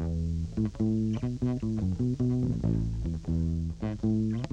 Thank you.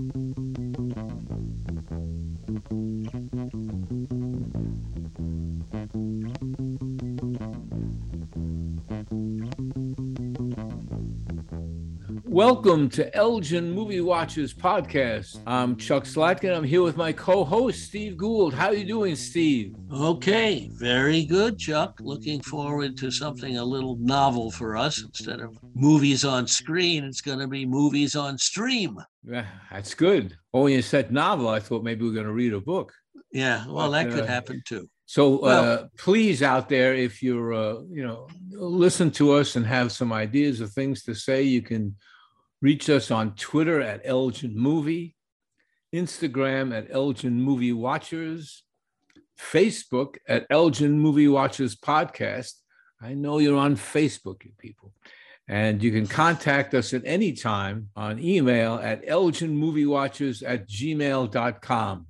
Welcome to Elgin Movie Watchers podcast. I'm Chuck Slatkin. I'm here with my co-host Steve Gould. How you doing, Steve? Okay, very good, Chuck. Looking forward to something a little novel for us. Instead of movies on screen, it's going to be movies on stream. Yeah, that's good. Oh, when you said novel, I thought maybe we are going to read a book. Yeah, well, that could uh, happen too. So uh, please, out there, if you're, uh, you know, listen to us and have some ideas of things to say, you can Reach us on Twitter at Elgin Movie, Instagram at Elgin Movie Watchers, Facebook at Elgin Movie Watchers Podcast. I know you're on Facebook, you people. And you can contact us at any time on email at elginmoviewatchers at gmail.com.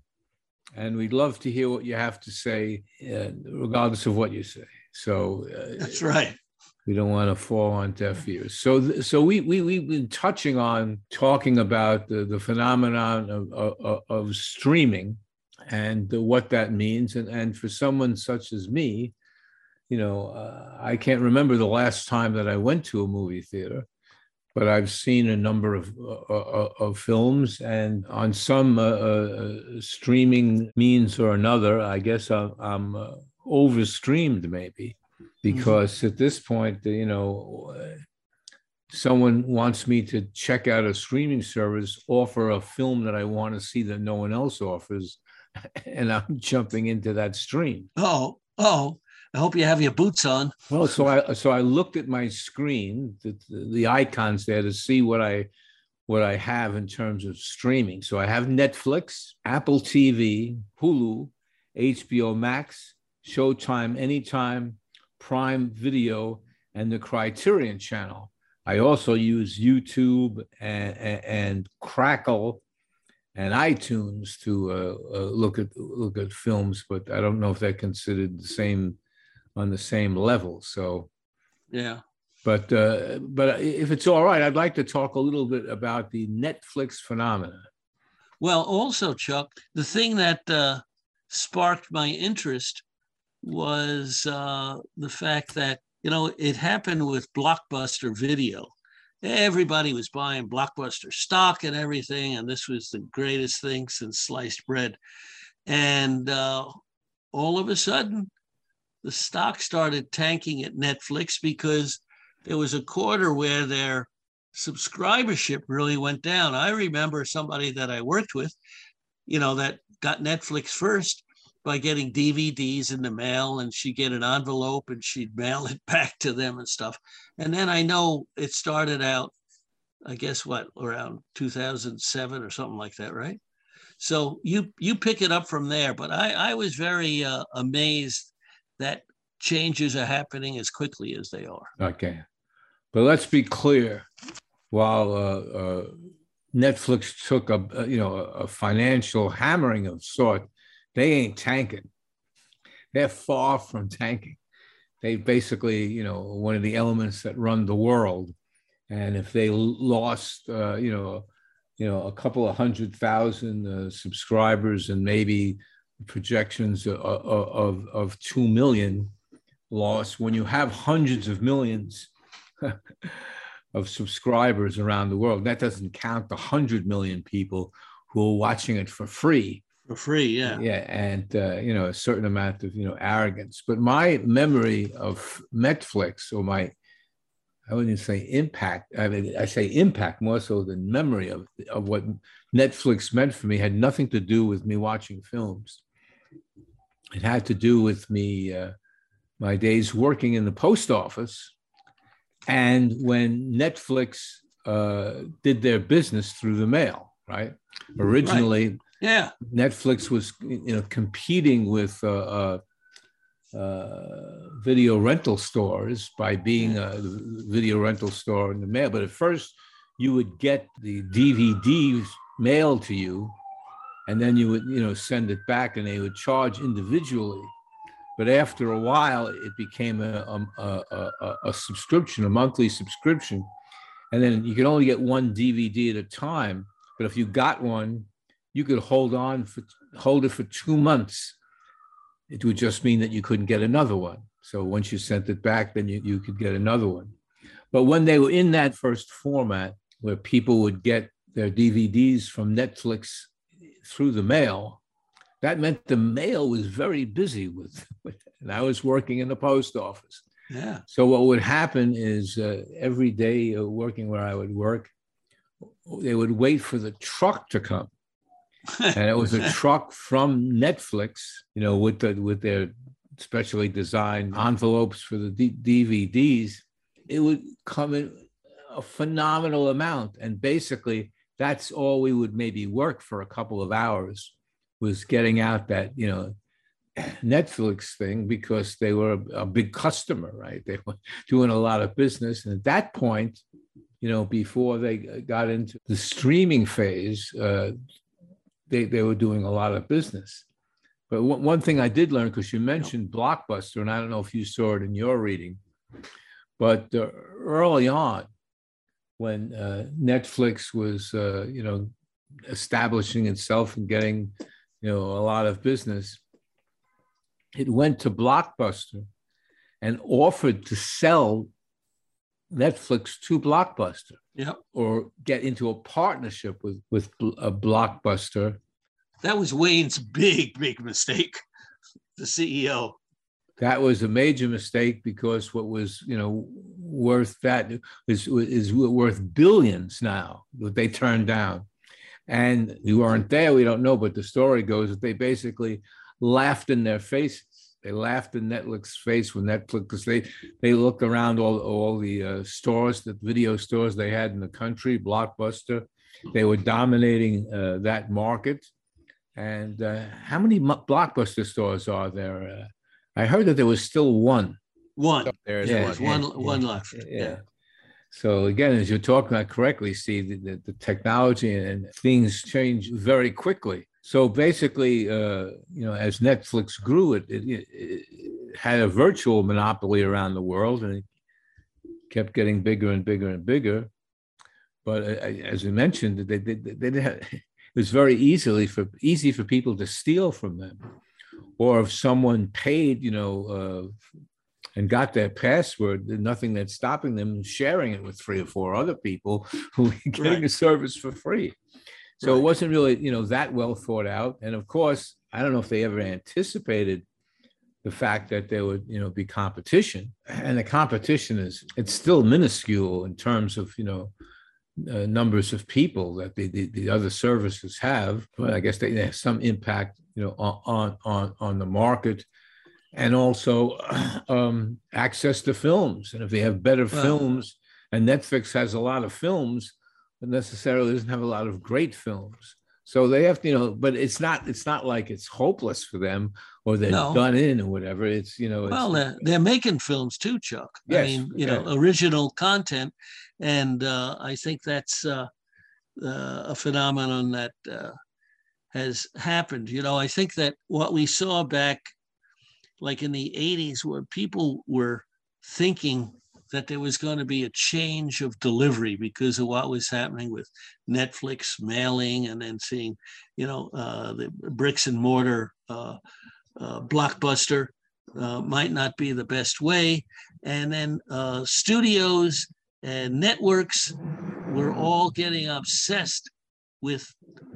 And we'd love to hear what you have to say, uh, regardless of what you say. So uh, that's right. We don't want to fall on deaf ears. So, so we, we, we've been touching on talking about the, the phenomenon of, of, of streaming and what that means. And, and for someone such as me, you know, uh, I can't remember the last time that I went to a movie theater, but I've seen a number of, uh, uh of films and on some uh, uh, streaming means or another, I guess I'm, I'm uh, overstreamed maybe. Because mm-hmm. at this point, you know, someone wants me to check out a streaming service, offer a film that I want to see that no one else offers, and I'm jumping into that stream. Oh, oh. I hope you have your boots on. Well, so I so I looked at my screen, the, the icons there to see what I what I have in terms of streaming. So I have Netflix, Apple TV, Hulu, HBO Max, Showtime Anytime, Prime Video and the Criterion Channel. I also use YouTube and, and Crackle and iTunes to uh, uh, look at look at films, but I don't know if they're considered the same on the same level. So, yeah. But uh, but if it's all right, I'd like to talk a little bit about the Netflix phenomenon. Well, also, Chuck, the thing that uh, sparked my interest was uh, the fact that you know it happened with blockbuster video. Everybody was buying blockbuster stock and everything and this was the greatest thing since sliced bread. And uh, all of a sudden the stock started tanking at netflix because there was a quarter where their subscribership really went down. I remember somebody that i worked with you know that got netflix first by getting DVDs in the mail and she'd get an envelope and she'd mail it back to them and stuff. And then I know it started out, I guess what, around 2007 or something like that, right? So you you pick it up from there. But I, I was very uh, amazed that changes are happening as quickly as they are. Okay. But let's be clear. While uh, uh, Netflix took a you know a financial hammering of sort they ain't tanking. They're far from tanking. They basically, you know, one of the elements that run the world. And if they lost, uh, you know, you know, a couple of hundred thousand uh, subscribers and maybe projections of, of, of 2 million lost, when you have hundreds of millions of subscribers around the world, that doesn't count the 100 million people who are watching it for free for free yeah. Yeah and uh, you know a certain amount of you know arrogance. But my memory of netflix or my i wouldn't say impact i mean i say impact more so than memory of, of what netflix meant for me had nothing to do with me watching films. It had to do with me uh, my days working in the post office and when netflix uh, did their business through the mail right? Originally right yeah. Netflix was, you know, competing with uh, uh, uh, video rental stores by being a video rental store in the mail. But at first, you would get the DVDs mailed to you, and then you would, you know, send it back, and they would charge individually But after a while, it became a, a, a, a subscription, a monthly subscription. And then you could only get one DVD at a time. But if you got one, you could hold on for hold it for two months. It would just mean that you couldn't get another one. So once you sent it back, then you, you could get another one. But when they were in that first format, where people would get their DVDs from Netflix through the mail, that meant the mail was very busy with, with and I was working in the post office. Yeah. So what would happen is uh, every day uh, working where I would work, they would wait for the truck to come, and it was a truck from Netflix, you know, with the with their specially designed envelopes for the D- DVDs. It would come in a phenomenal amount, and basically that's all we would maybe work for a couple of hours was getting out that you know Netflix thing because they were a, a, big customer, right? They were doing a lot of business, and at that point, you know, before they got into the streaming phase, uh, they they were doing a lot of business. But one, one thing I did learn because you mentioned Blockbuster, and I don't know if you saw it in your reading, but uh, early on, when uh, Netflix was, uh, you know, establishing itself and getting, you know, a lot of business, it went to Blockbuster and offered to sell Netflix to Blockbuster. Yeah. Or get into a partnership with with a Blockbuster. That was Wayne's big, big mistake. The CEO. That was a major mistake because what was, you know, worth that is is worth billions now that they turned down. And we weren't there, we don't know, but the story goes that they basically laughed in their faces. They laughed in Netflix's face when Netflix, because they they looked around all all the uh, stores, the video stores they had in the country, Blockbuster. They were dominating uh, that market. And uh, how many Blockbuster stores are there? Uh, I heard that there was still one. One. There's yeah, one. one, yeah, one left. Yeah. yeah. So again, as you're talking about correctly, see the, the, the technology and things change very quickly. So basically, uh, you know, as Netflix grew, it, it, it, had a virtual monopoly around the world, and it kept getting bigger and bigger and bigger. But uh, as you mentioned, they, they, they, it was very easily for easy for people to steal from them, or if someone paid, you know, uh, and got their password, nothing that's stopping them sharing it with three or four other people who are getting right. the service for free. So right. it wasn't really, you know, that well thought out. And of course, I don't know if they ever anticipated the fact that there would, you know, be competition. And the competition is it's still minuscule in terms of, you know, uh, numbers of people that the, the, the, other services have. But I guess they, they have some impact, you know, on on on the market and also um, access to films. And if they have better films, and Netflix has a lot of films, necessarily doesn't have a lot of great films. So they have to, you know, but it's not it's not like it's hopeless for them or they're no. done in or whatever. It's you know. It's, well, they're, they're making films too, Chuck. Yes, I mean, you yeah. know, original content, and uh, I think that's uh, uh, a phenomenon that uh, has happened. You know, I think that what we saw back, like in the '80s, where people were thinking that there was going to be a change of delivery because of what was happening with Netflix mailing and then seeing, you know, uh, the bricks and mortar uh, uh, blockbuster uh, might not be the best way. And then uh, studios and networks were all getting obsessed with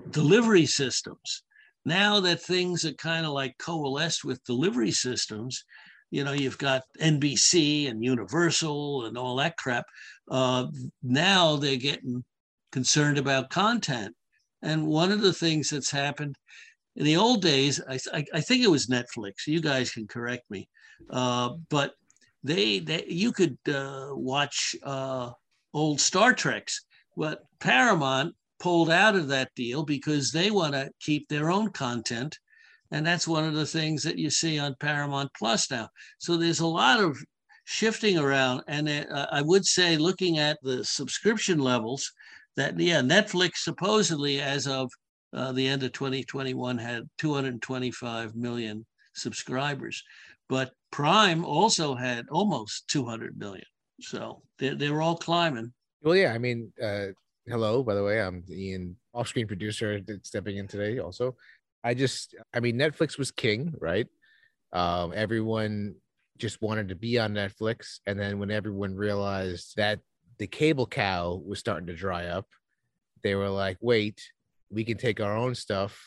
delivery systems. Now that things are kind of like coalesced with delivery systems, you know, you've got NBC and Universal and all that crap. Uh, now they're getting concerned about content. And one of the things that's happened in the old days, I, I, I think it was Netflix. You guys can correct me, uh, but they, they you could uh, watch uh, old Star Treks, but Paramount pulled out of that deal because they want to keep their own content and that's one of the things that you see on Paramount Plus now. So there's a lot of shifting around. And uh, I would say, looking at the subscription levels, that, yeah, Netflix supposedly, as of uh, the end of 2021, had 225 million subscribers. but Prime also had almost 200 million. So they're, they were all climbing. Well, yeah, I mean, uh, hello, by the way, I'm Ian, off-screen producer, stepping in today. Also, I just, I mean, Netflix was king, right? Um, everyone just wanted to be on Netflix, and then when everyone realized that the cable cow was starting to dry up, they were like, "Wait, we can take our own stuff."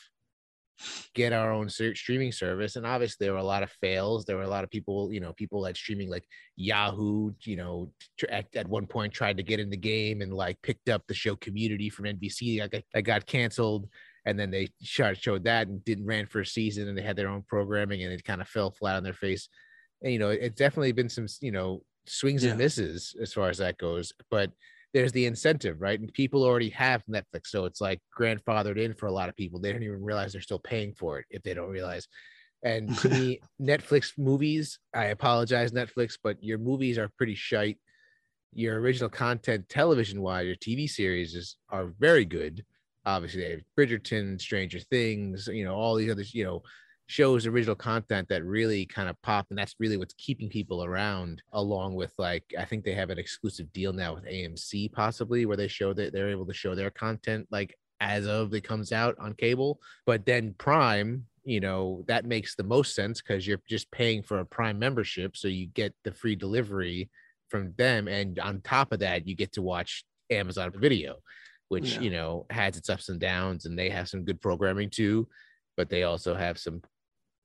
get our own streaming service and obviously there were a lot of fails there were a lot of people you know people like streaming like yahoo you know at, at one point tried to get in the game and like picked up the show community from nbc that got, got canceled and then they showed, showed that and didn't ran for a season and they had their own programming and it kind of fell flat on their face and you know it's definitely been some you know swings yeah. and misses as far as that goes but there's the incentive, right? And people already have Netflix. So it's like grandfathered in for a lot of people. They don't even realize they're still paying for it if they don't realize. And to me, Netflix movies, I apologize, Netflix, but your movies are pretty shite. Your original content, television wise, your TV series is, are very good. Obviously, they have Bridgerton, Stranger Things, you know, all these other, you know, shows original content that really kind of pop and that's really what's keeping people around along with like i think they have an exclusive deal now with amc possibly where they show that they're able to show their content like as of it comes out on cable. But then prime you know that makes the most sense because you're just paying for a prime membership so you get the free delivery from them and on top of that you get to watch amazon video which yeah. you know has its ups and downs and they have some good programming too but they also have some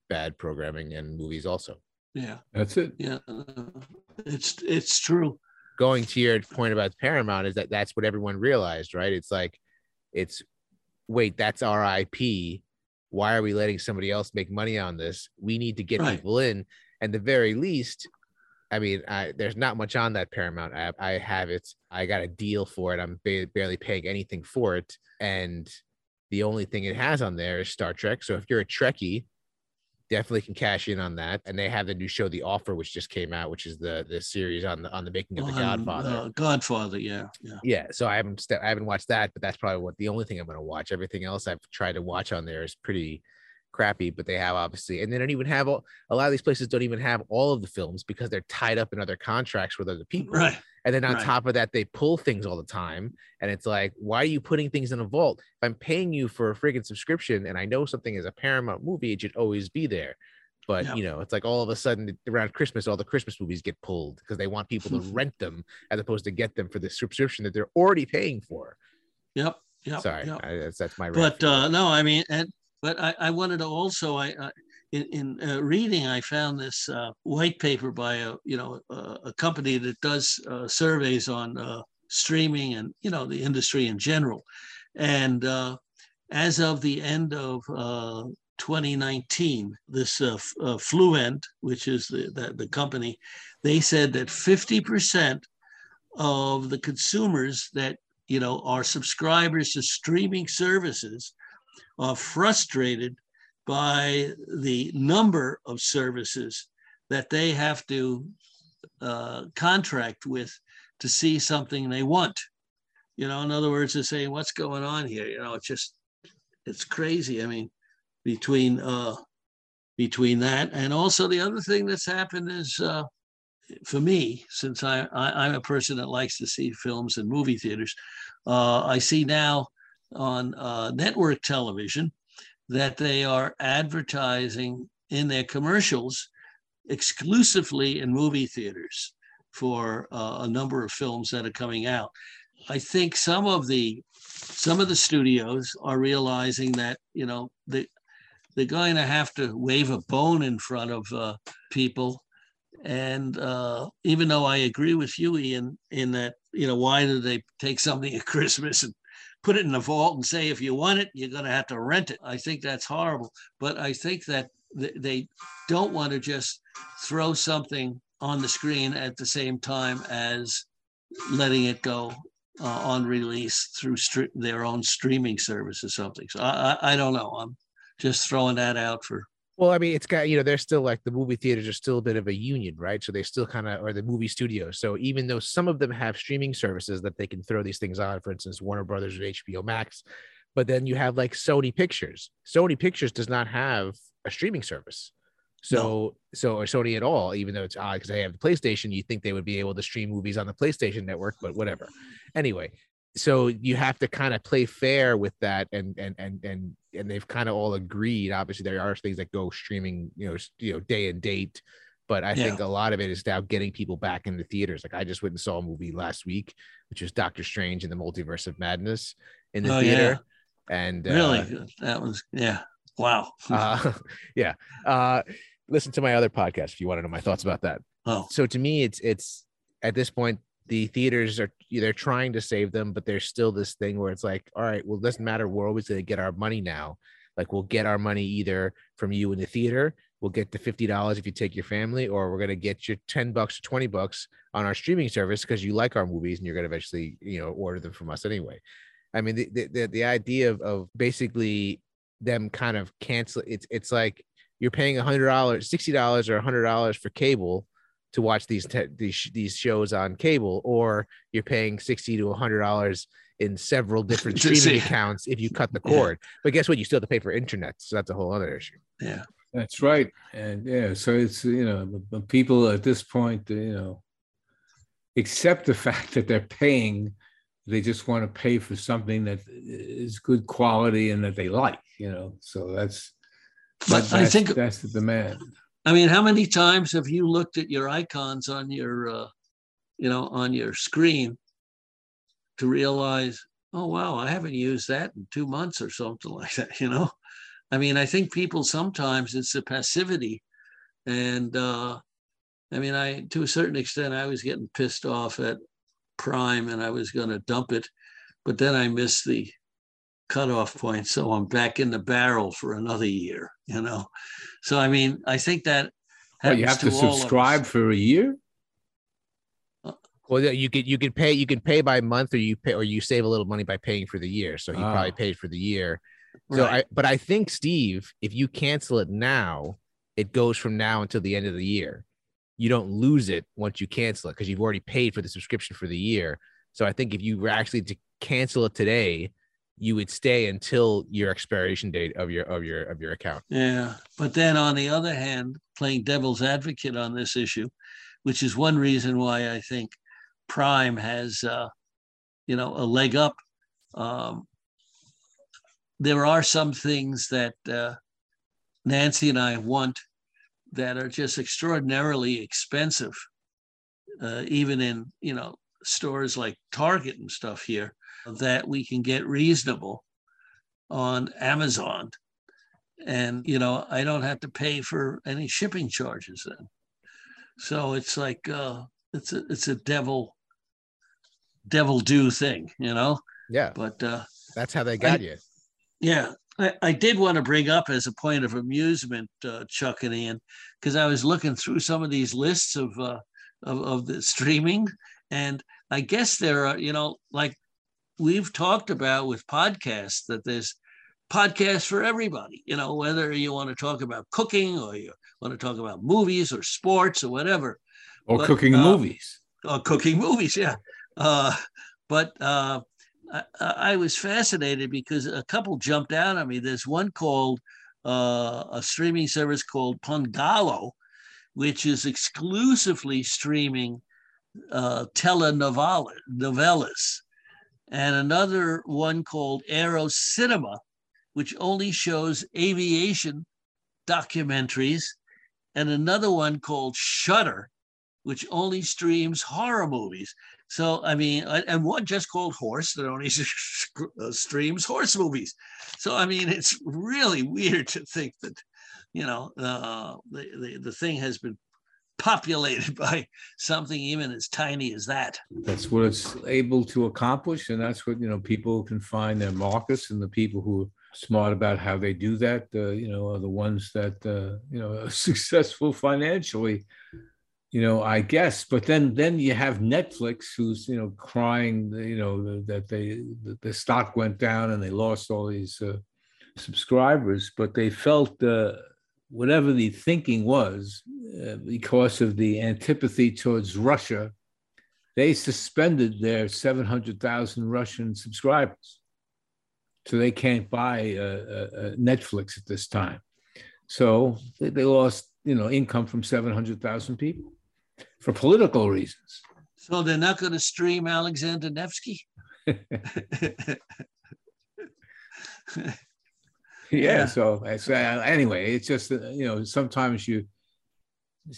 bad programming and movies also. Yeah, that's it. Yeah, uh, it's it's true. Going to your point about Paramount is that that's what everyone realized, right? It's like, it's wait, that's our IP. Why are we letting somebody else make money on this? We need to get right. people in, and the very least, I mean, I, there's not much on that Paramount app. I have it. I got a deal for it. I'm ba- barely paying anything for it, and the only thing it has on there is Star Trek. So if you're a Trekkie, definitely can cash in on that. And they have the new show, The Offer, which just came out, which is the the series on the on the making of the Godfather. Uh, Godfather, yeah, yeah, yeah. So I haven't st- I haven't watched that, but that's probably what the only thing I'm going to watch. Everything else I've tried to watch on there is pretty crappy, but they have obviously, and they don't even have all, a lot of these places don't even have all of the films because they're tied up in other contracts with other people. Right. And then on right. top of that, they pull things all the time. And it's like, why are you putting things in a vault? If I'm paying you for a friggin' subscription and I know something is a Paramount movie, it should always be there. But you know, it's like all of a sudden around Christmas, all the Christmas movies get pulled because they want people to rent them as opposed to get them for the subscription that they're already paying for. Yep. Yep. Sorry, yep. I, that's that's my. But uh, no, I mean, and but I, I wanted to also I, I in, in uh, reading I found this uh, white paper by a you know a, a company that does uh, surveys on uh, streaming and you know the industry in general, and uh, as of the end of 2019, this uh, uh, Fluent, which is the, the, the company, they said that 50% of the consumers that you know are subscribers to streaming services are frustrated by the number of services that they have to uh, contract with to see something they want. You know, in other words, they're saying, "What's going on here?" You know, it's just it's crazy. I mean, between uh, between that and also the other thing that's happened is uh, for me since I, I am a person that likes to see films in movie theaters uh, I see now on uh, network television that they are advertising in their commercials exclusively in movie theaters for uh, a number of films that are coming out. I think some of the some of the studios are realizing that you know the they're going to have to wave a bone in front of uh, people. And uh, even though I agree with you, Ian, in that, you know, why do they take something at Christmas and put it in the vault and say, if you want it, you're going to have to rent it? I think that's horrible. But I think that they don't want to just throw something on the screen at the same time as letting it go uh, on release through their own streaming service or something. So I, I, I don't know. I'm just throwing that out for well, I mean, it's got, you know, they're still like the movie theaters are still a bit of a union, right? So they still kind of are the movie studios. So even though some of them have streaming services that they can throw these things on, for instance, Warner Brothers or HBO Max, but then you have like Sony Pictures. Sony Pictures does not have a streaming service. So so or Sony at all, even though it's odd because they have the PlayStation, you think they would be able to stream movies on the PlayStation network, but whatever. Anyway, so you have to kind of play fair with that and and and and and they've kind of all agreed. Obviously there are things that go streaming you know you know day and date but i Yeah. think a lot of it is now getting people back into theaters. Like i just went and saw a movie last week which was doctor strange and the multiverse of madness in the Oh, theater. and uh, really, that was yeah. Wow. uh, yeah. Uh listen to my other podcast if you want to know my thoughts about that. Oh, so to me it's it's at this point the theaters are they're trying to save them but there's still this thing where it's like all right well it doesn't matter. We're always going to get our money now. Like we'll get our money either from you in the theater we'll get the $50 if you take your family or we're going to get you 10 bucks or 20 bucks on our streaming service because you like our movies and you're going to eventually you know order them from us anyway. I mean the the, the, idea of, of basically them kind of cancel it's it's like you're paying $100 $60 or $100 for cable to watch these te- these sh- these shows on cable, or you're paying sixty to hundred dollars in several different streaming see. accounts if you cut the Yeah. cord. But guess what? You still have to pay for internet, so that's a whole other issue. yeah. That's right. And yeah, so it's, you know, but- but people at this point, you know, accept the fact that they're paying. They just want to pay for something that is good quality and that they like, you know. So that's, But that- I think that's the demand. I mean, how many times have you looked at your icons on your, uh, you know, on your screen to realize, oh wow, I haven't used that in two months or something like that. You know, I mean, I think people sometimes it's the passivity, and uh, I mean, I to a certain extent, I was getting pissed off at Prime, and I was going to dump it, but then I missed the cutoff point, so I'm back in the barrel for another year. You know, so I mean, I think that Well, you have happens to all of us. subscribe for a year. Well, you could you could pay you can pay by month, or you pay or you save a little money by paying for the year. So he probably Ah. paid for the year. So Right. I, but I think Steve, if you cancel it now, it goes from now until the end of the year. You don't lose it once you cancel it because you've already paid for the subscription for the year. So I think if you were actually to cancel it today, you would stay until your expiration date of your of your of your account. Yeah, but then on the other hand, playing devil's advocate on this issue, which is one reason why I think Prime has, uh, you know, a leg up. Um, there are some things that uh, Nancy and I want that are just extraordinarily expensive, uh, even in you know stores like Target and stuff here, that we can get reasonable on Amazon. And you know i don't have to pay for any shipping charges then. So it's like uh it's a it's a devil devil do thing you know? Yeah, but uh that's how they got you. yeah. I, I did want to bring up as a point of amusement uh chuck and ian because i was looking through some of these lists of uh of, of the streaming and i guess there are you know like we've talked about with podcasts that there's podcasts for everybody you know whether you want to talk about cooking or you want to talk about movies or sports or whatever Or But, cooking uh, movies. Or cooking movies, yeah. Uh, but uh, I, I was fascinated because a couple jumped out at me. There's one called uh, a streaming service called Pongalo, which is exclusively streaming uh, telenovela novellas, and another one called Aero Cinema, which only shows aviation documentaries, and another one called Shudder, which only streams horror movies. So, I mean, and one just called Horse that only streams horse movies. So, I mean, it's really weird to think that, you know, uh, the, the, the thing has been populated by something even as tiny as that. That's what it's able to accomplish, and that's what you know. People can find their markets, and the people who are smart about how they do that, uh, you know, are the ones that uh, you know are successful financially. You know, I guess. But then, then you have Netflix, who's you know crying, you know, that they that the stock went down and they lost all these uh, subscribers, but they felt. Uh, Whatever the thinking was, uh, because of the antipathy towards Russia, they suspended their 700,000 Russian subscribers. So they can't buy uh, uh, uh, Netflix at this time. So they, they lost you know income from 700,000 people for political reasons. So they're not going to stream Alexander Nevsky. yeah, Yeah. so it's, uh, anyway it's just uh, you know sometimes you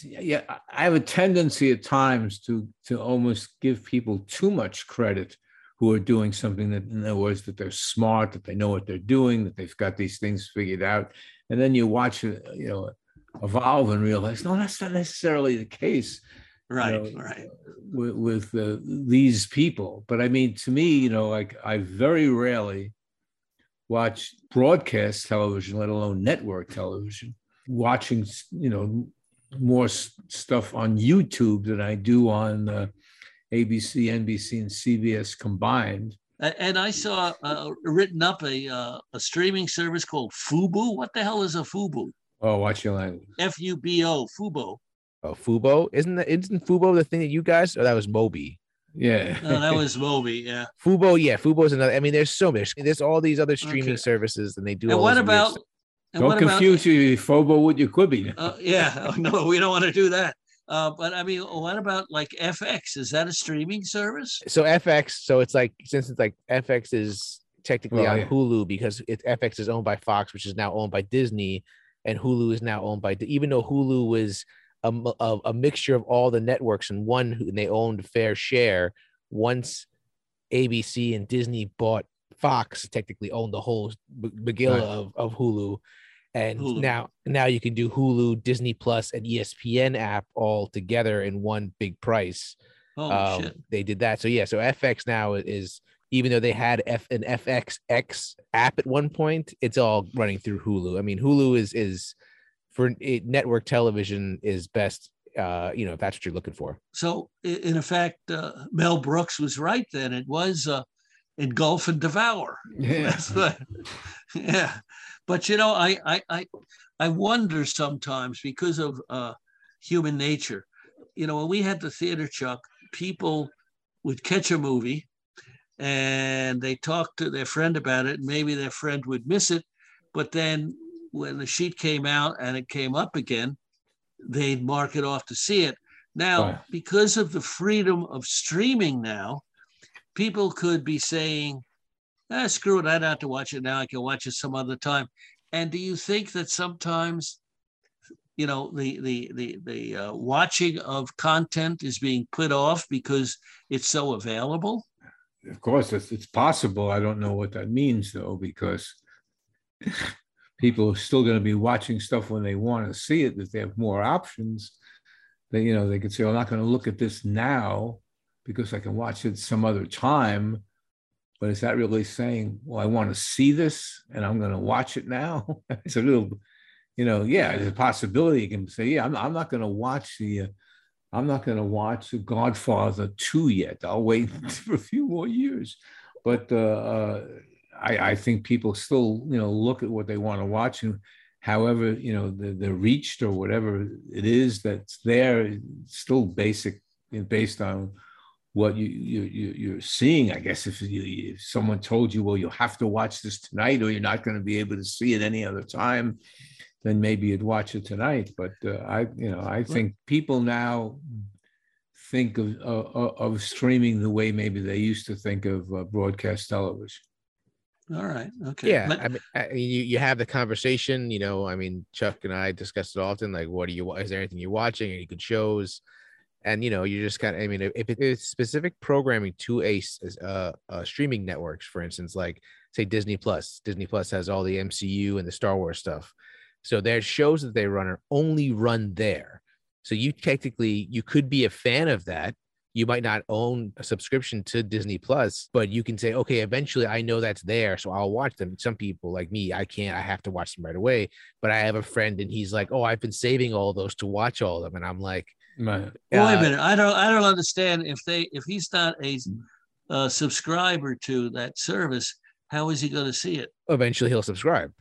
yeah I- have a tendency at times to to almost give people too much credit who are doing something that in other words that they're smart that they know what they're doing that they've got these things figured out and then you watch it you know evolve and realize no that's not necessarily the case right, know, right. with, with uh, these people. But I mean, to me, you know, like I very rarely watch broadcast television, let alone network television. Watching, you know, more s- stuff on YouTube than I do on uh, ABC, NBC, and CBS combined. And I saw uh, written up a uh, a streaming service called Fubo. What the hell is a Fubo? Oh, watch your language. F U B O, Fubo. Oh, Fubo isn't that isn't Fubo the thing that you guys? Or that was Mubi. Yeah. No, that was Mubi. Yeah. Fubo, yeah, Fubo's another. I mean, there's so much. There's all these other streaming Okay. services, and they do. And all what about? stuff. And Don't what confuse you, Fubo, with your Quibi. About, uh, yeah. Oh, no, we don't want to do that. Uh, but I mean, what about like FX? Is that a streaming service? So FX, so it's like since it's like FX is technically Well, on yeah. Hulu because it FX is owned by Fox, which is now owned by Disney, and Hulu is now owned by. Even though Hulu was a, a, a mixture of all the networks and one, and they owned fair share. Once ABC and Disney bought Fox, technically owned the whole b- Right. of, of Hulu. And Hulu. now, now you can do Hulu, Disney Plus, and ESPN app all together in one big price Oh um, shit! they did that. So yeah, so FX now is even though they had F an FXX app at one point, it's all running through Hulu. I mean, Hulu is is for it, network television is best. Uh, you know, if that's what you're looking for. So in effect, uh, Mel Brooks was right. Then it was uh, engulf and devour. Yeah. What, yeah. But you know, I I I, I wonder sometimes because of uh, human nature. You know, when we had the theater, Chuck, people would catch a movie and they talked to their friend about it. And maybe their friend would miss it, but then when the sheet came out and it came up again, they'd mark it off to see it. Now, Right. because of the freedom of streaming now, people could be saying, ah, screw it, I don't have to watch it now. I can watch it some other time. And do you think that sometimes, you know, the the the the uh, watching of content is being put off because it's so available? of course it's, it's possible i don't know what that means though because people are still going to be watching stuff when they want to see it that they have more options That you know they could say i'm not going to look at this now because i can watch it some other time but is that really saying well i want to see this and i'm going to watch it now it's a little you know yeah there's a possibility you can say yeah i'm, I'm not going to watch the uh, I'm not going to watch The Godfather 2 yet. I'll wait for a few more years. But uh, uh, I, I think people still, you know, look at what they want to watch. And however, you know, the, the reached or whatever it is that's there, still basic, based on what you, you, you, you're seeing. I guess if, you, if someone told you, well, you'll have to watch this tonight or you're not going to be able to see it any other time, then maybe you'd watch it tonight. But uh, I, you know, I think people now think of uh, of streaming the way maybe they used to think of uh, broadcast television. All right. Okay. Yeah, But- I mean, I you you have the conversation. You know, I mean, Chuck and I discuss it often. Like, what are you? Is there anything you're watching? Any good shows? And you know, you just kind of. I mean, if it is specific programming to a, uh, uh, streaming networks, for instance, like say Disney Plus. Disney Plus has all the MCU and the Star Wars stuff. So their shows that they run are only run there. So you technically you could be a fan of that. You might not own a subscription to Disney Plus, but you can say, okay, eventually I know that's there, so I'll watch them. Some people like me, I can't, I have to watch them right away. But I have a friend and he's like, Oh, I've been saving all those to watch all of them. And I'm like, Right. Well, wait uh, a minute. I don't. I don't understand if they if he's not a uh, subscriber to that service, how is he going to see it? eventually he'll subscribe.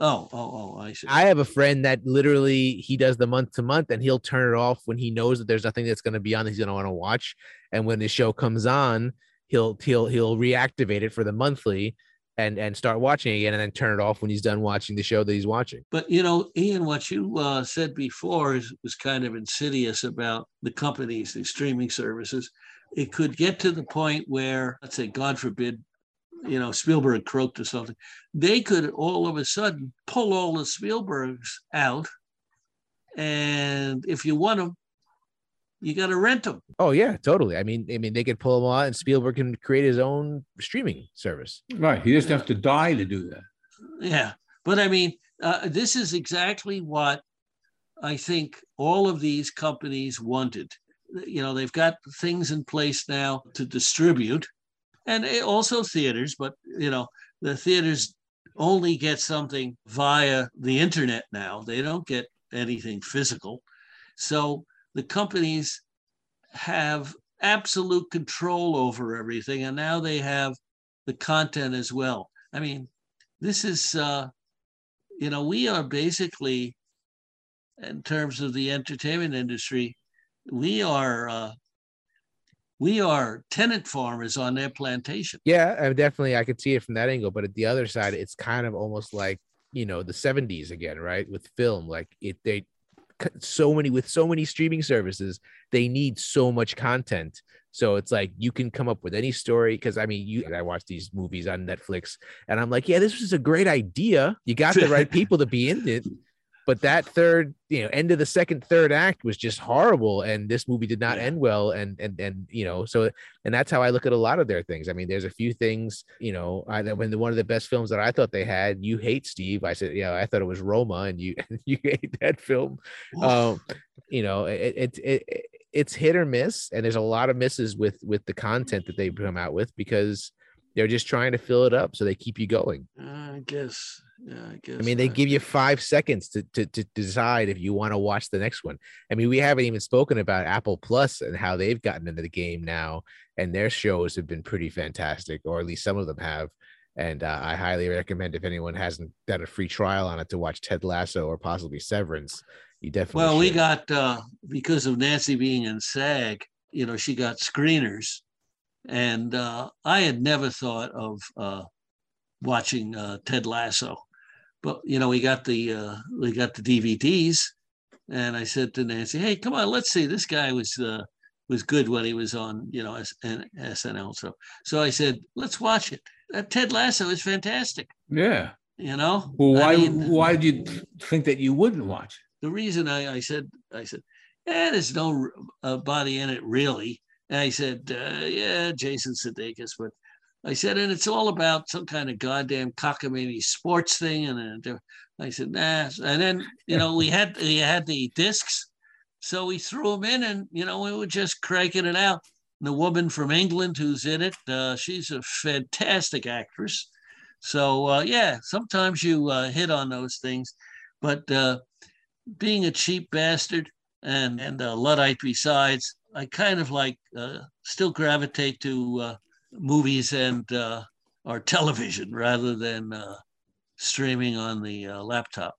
Oh, oh, oh! I see. I have a friend that literally he does the month to month and he'll turn it off when he knows that there's nothing that's going to be on that he's going to want to watch. And when the show comes on, he'll he'll he'll reactivate it for the monthly and and start watching again and then turn it off when he's done watching the show that he's watching. But you know, Ian, what you uh, said before is, was kind of insidious about the companies, the streaming services. It could get to the point where, let's say, God forbid, you know, Spielberg croaked or something. They could all of a sudden pull all the Spielbergs out, and if you want them, you got to rent them. Oh yeah, totally. I mean, I mean, they could pull them out, and Spielberg can create his own streaming service. Right. He doesn't have to die to do that. Yeah, but I mean, uh, this is exactly what I think all of these companies wanted. You know, they've got things in place now to distribute, and also theaters. But you know, the theaters only get something via the internet now. They don't get anything physical. So the companies have absolute control over everything, and now they have the content as well. I mean, this is, uh, you know, we are basically, in terms of the entertainment industry, we are. Uh, we are tenant farmers on their plantation. Yeah, I definitely I could see it from that angle, but at the other side, it's kind of almost like you know the 70s again, right? With film, like it they so many with so many streaming services they need so much content so it's like you can come up with any story because i mean you i watch these movies on netflix and i'm like yeah this was a great idea you got the right people to be in it but that third you know end of the second third act was just horrible and this movie did not end well and and and you know so and that's how i look at a lot of their things. I mean there's a few things you know I, when the, one of the best films that i thought they had you hate steve i said yeah i thought it was roma and you you hate that film. Um you know it, it, it, it it's hit or miss and there's a lot of misses with with the content that they come out with because they're just trying to fill it up so they keep you going i guess yeah, I guess. I mean, they give you five seconds to, to, to decide if you want to watch the next one. I mean, we haven't even spoken about Apple Plus and how they've gotten into the game now, and their shows have been pretty fantastic, or at least some of them have. And uh, I highly recommend if anyone hasn't done a free trial on it to watch Ted Lasso or possibly Severance. You definitely. Well, should. we got uh, because of Nancy being in SAG. You know, she got screeners, and uh, I had never thought of uh, watching uh, Ted Lasso but you know, we got the uh, we got the DVDs, and I said to Nancy, "Hey, come on, let's see. This guy was uh, was good when he was on, you know, S- SNL." So, so I said, "Let's watch it." Uh, Ted Lasso is fantastic. Yeah. You know. Well, why I mean, why did you think that you wouldn't watch? The reason I, I said I said, "Yeah, there's no uh, body in it really." And I said, uh, "Yeah, Jason Sudeikis, but." I said, and it's all about some kind of goddamn cockamamie sports thing. And I said, nah. And then, you know, we had we had the discs. So we threw them in and, you know, we were just cranking it out. And the woman from England who's in it, uh, she's a fantastic actress. So, uh, yeah, sometimes you uh, hit on those things. But uh, being a cheap bastard and, and a Luddite besides, I kind of like uh, still gravitate to uh, movies and uh, or television rather than uh, streaming on the uh, laptop.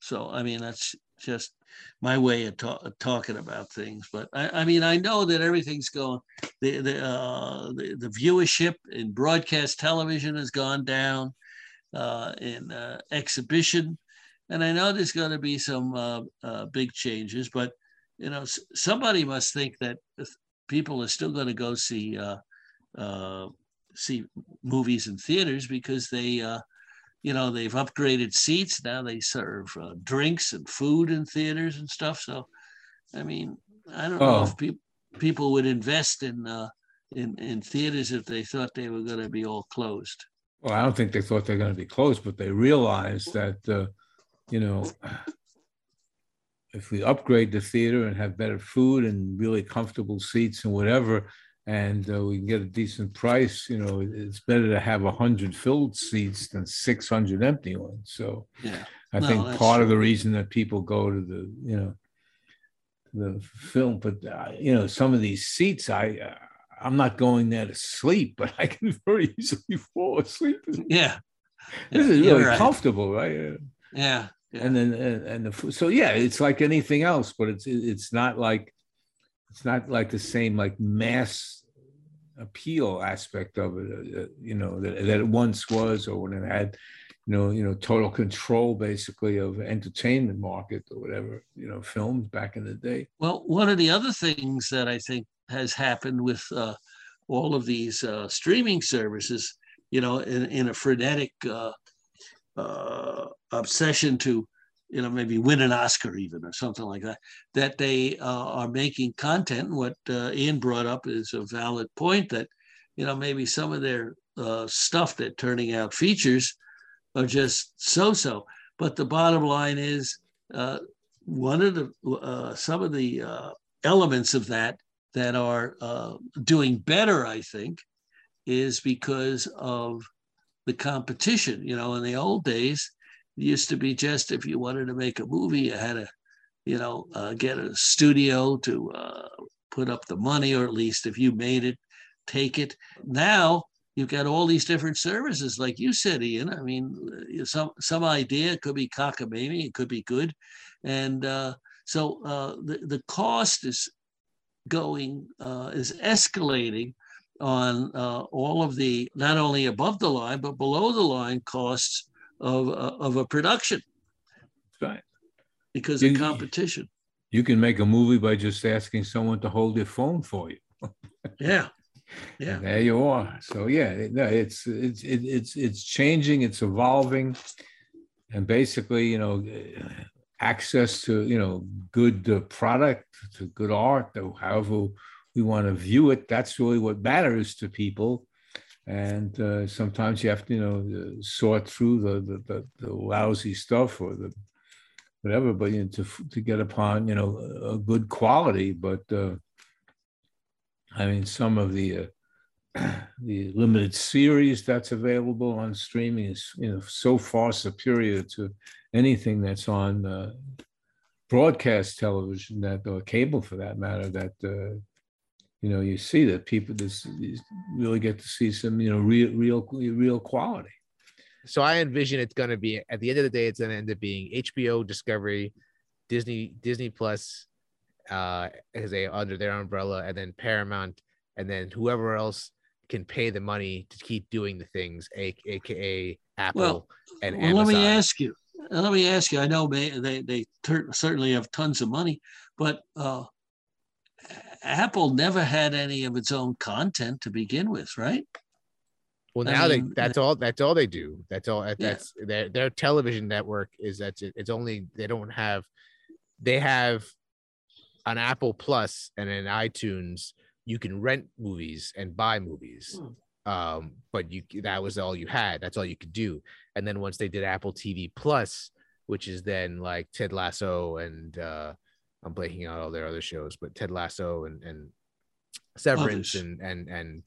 So I mean that's just my way of, ta- talking about things. But I, I, mean I know that everything's going. The the, uh, the, the viewership in broadcast television has gone down. In exhibition, and I know there's going to be some big changes, but you know somebody must think that people are still going to go see uh, uh, see movies in theaters because they, uh, you know, they've upgraded seats. Now they serve uh, drinks and food in theaters and stuff. So, I mean, I don't oh. know if people people would invest in uh, in in theaters if they thought they were going to be all closed. Well, I don't think they thought they're going to be closed, but they realized that, uh, you know, if we upgrade the theater and have better food and really comfortable seats and whatever, and uh, we can get a decent price. You know, it's better to have a hundred filled seats than six hundred empty ones. So, yeah, I no, think part true. of the reason that people go to the you know the film, but uh, you know, some of these seats, I uh, I'm not going there to sleep, but I can very easily fall asleep. Yeah, this is really right. comfortable, right? Yeah. Yeah. And then and, and the so yeah, it's like anything else, but it's it's not like it's not like the same like mass appeal aspect of it, uh, uh, you know, that, that it once was, or when it had, you know, you know, total control basically of entertainment market or whatever, you know, films back in the day. Well, one of the other things that I think has happened with uh, all of these uh, streaming services, you know, in, in a frenetic uh, obsession to you know, maybe win an Oscar even or something like that, that they uh, are making content. What uh, Ian brought up is a valid point that, you know, maybe some of their uh, stuff that turning out features are just so-so. But the bottom line is uh, one of the, uh, some of the uh, elements of that that are doing better, I think, is because of the competition. You know, in the old days, it used to be just if you wanted to make a movie, you had to, you know, uh, get a studio to uh, put up the money, or at least if you made it, take it. Now you've got all these different services, like you said, Ian. I mean, uh, some some idea could be cockamamie, it could be good, and uh, so uh, the the cost is going uh, is escalating on uh, all of the not only above the line but below the line costs of, uh, of a production. Right. Because you, of competition. You can make a movie by just asking someone to hold their phone for you. yeah. Yeah. And there you are. So yeah, no, it's it's it's it's changing, it's evolving, and basically, you know, access to you know good uh, product, to good art, or however we want to view it. That's really what matters to people and uh, sometimes you have to you know sort through the, the the, the lousy stuff or the whatever but you know, to to get upon you know a good quality but uh, i mean some of the uh, the limited series that's available on streaming is you know so far superior to anything that's on uh, broadcast television that or cable for that matter that uh, you know you see that people this really get to see some you know real real real quality. So i envision it's going to be at the end of the day it's going to end up being hbo discovery disney disney plus uh as a under their umbrella and then paramount and then whoever else can pay the money to keep doing the things aka apple well, and well, let me ask you let me ask you i know they they, they certainly have tons of money but uh Apple never had any of its own content to begin with, right? Well, now I mean, they that's all that's all they do. That's all that's yeah. their their television network is that it's only they don't have they have an Apple Plus and an iTunes you can rent movies and buy movies. Hmm. Um, but you that was all you had. That's all you could do. And then once they did Apple TV Plus, which is then like Ted Lasso and uh I'm blanking out all their other shows, but Ted Lasso and and Severance Others. and and and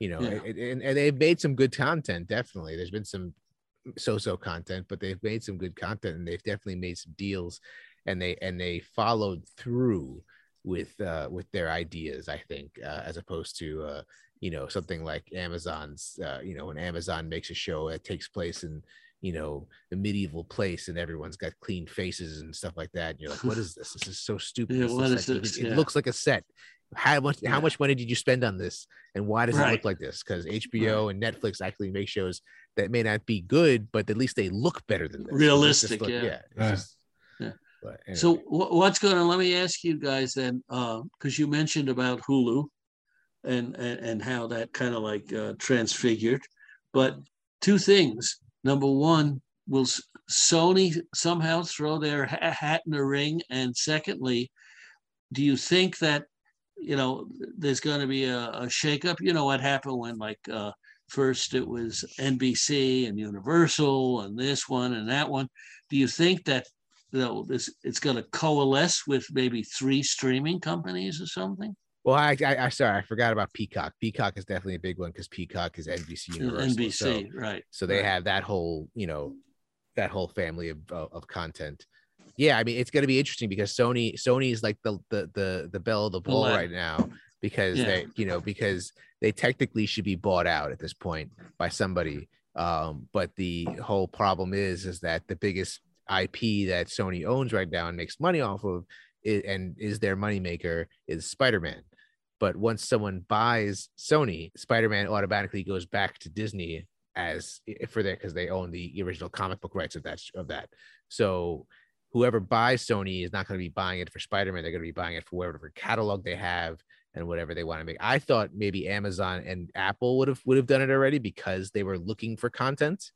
you know, yeah. it, and, and they've made some good content. Definitely, there's been some so-so content, but they've made some good content, and they've definitely made some deals, and they and they followed through with uh with their ideas. I think, uh, as opposed to uh you know something like Amazon's, uh, you know, when Amazon makes a show that takes place in you know a medieval place and everyone's got clean faces and stuff like that and you're like what is this this is so stupid yeah, what is like, this? It, yeah. it, looks like a set how much yeah. how much money did you spend on this and why does right. it look like this because hbo right. and netflix actually make shows that may not be good but at least they look better than this realistic look, yeah yeah, just, yeah. Anyway. so what's going on let me ask you guys then because uh, you mentioned about hulu and and, and how that kind of like uh, transfigured but two things number one, will Sony somehow throw their hat in the ring? And secondly, do you think that you know there's going to be a, a shakeup? You know what happened when like uh, first it was NBC and Universal and this one and that one. Do you think that you know this it's going to coalesce with maybe three streaming companies or something? Well, I, I, I sorry, I forgot about Peacock. Peacock is definitely a big one because Peacock is NBC Universal. NBC, so, right? So they right. have that whole, you know, that whole family of of content. Yeah, I mean, it's going to be interesting because Sony Sony is like the the the the bell of the bull right now because yeah. they, you know, because they technically should be bought out at this point by somebody. Um, but the whole problem is is that the biggest IP that Sony owns right now and makes money off of, and is their moneymaker is Spider Man But once someone buys Sony, Spider Man automatically goes back to Disney as for that because they own the original comic book rights of that of that. So whoever buys Sony is not going to be buying it for Spider Man. They're going to be buying it for whatever catalog they have and whatever they want to make. I thought maybe Amazon and Apple would have would have done it already because they were looking for content.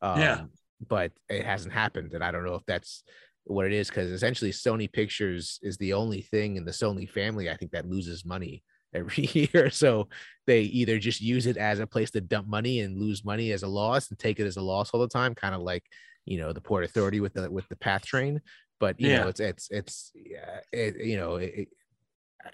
Um, yeah, but it hasn't happened, and I don't know if that's what it is because essentially Sony Pictures is the only thing in the Sony family I think that loses money every year. So they either just use it as a place to dump money and lose money as a loss and take it as a loss all the time, kind of like you know the Port Authority with the with the PATH train. But you yeah. know it's it's it's yeah, it, you know it,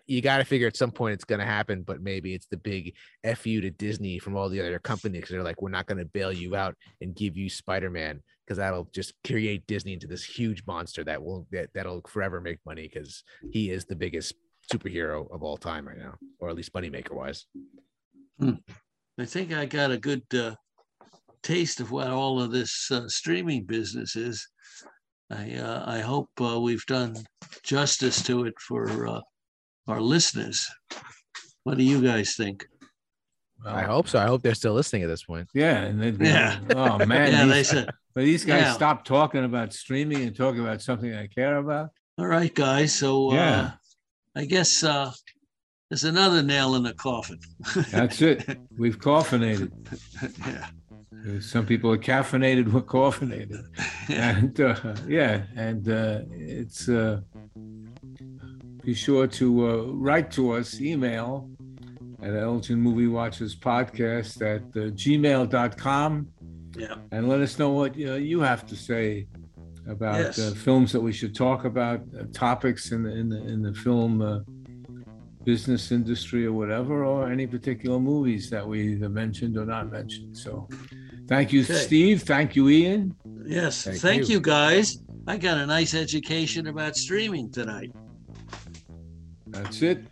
you got to figure at some point it's going to happen, but maybe it's the big fu to Disney from all the other companies. They're like, we're not going to bail you out and give you Spider Man because that'll just create Disney into this huge monster that will that that'll forever make money because he is the biggest superhero of all time right now, or at least moneymaker wise. Hmm. I think I got a good uh, taste of what all of this uh, streaming business is. I uh, I hope uh, we've done justice to it for uh, our listeners. What do you guys think? Well, I hope so. I hope they're still listening at this point. Yeah, and then yeah. oh man, yeah, these, they said, but these guys yeah. stop talking about streaming and talking about something I care about. All right, guys. So uh, yeah, uh, I guess uh, there's another nail in the coffin. That's it. We've coffinated. yeah. Some people are caffeinated. We're coffinated. Yeah. And uh, yeah, and uh, it's uh, be sure to uh, write to us, email at Elgin Movie Watchers Podcast at uh, gmail.com. Yeah. And let us know what uh, you have to say about yes. Uh, films that we should talk about, uh, topics in the, in the, in the film uh, business industry or whatever, or any particular movies that we either mentioned or not mentioned. So thank you, okay. Steve. Thank you, Ian. Yes. Thank, thank you. you guys. I got a nice education about streaming tonight. That's it.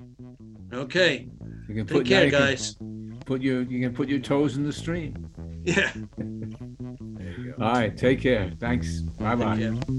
Okay. You can Take put, care, guys. Put your you can put your toes in the stream. Yeah. there you go. All right. Take care. Thanks. Bye bye.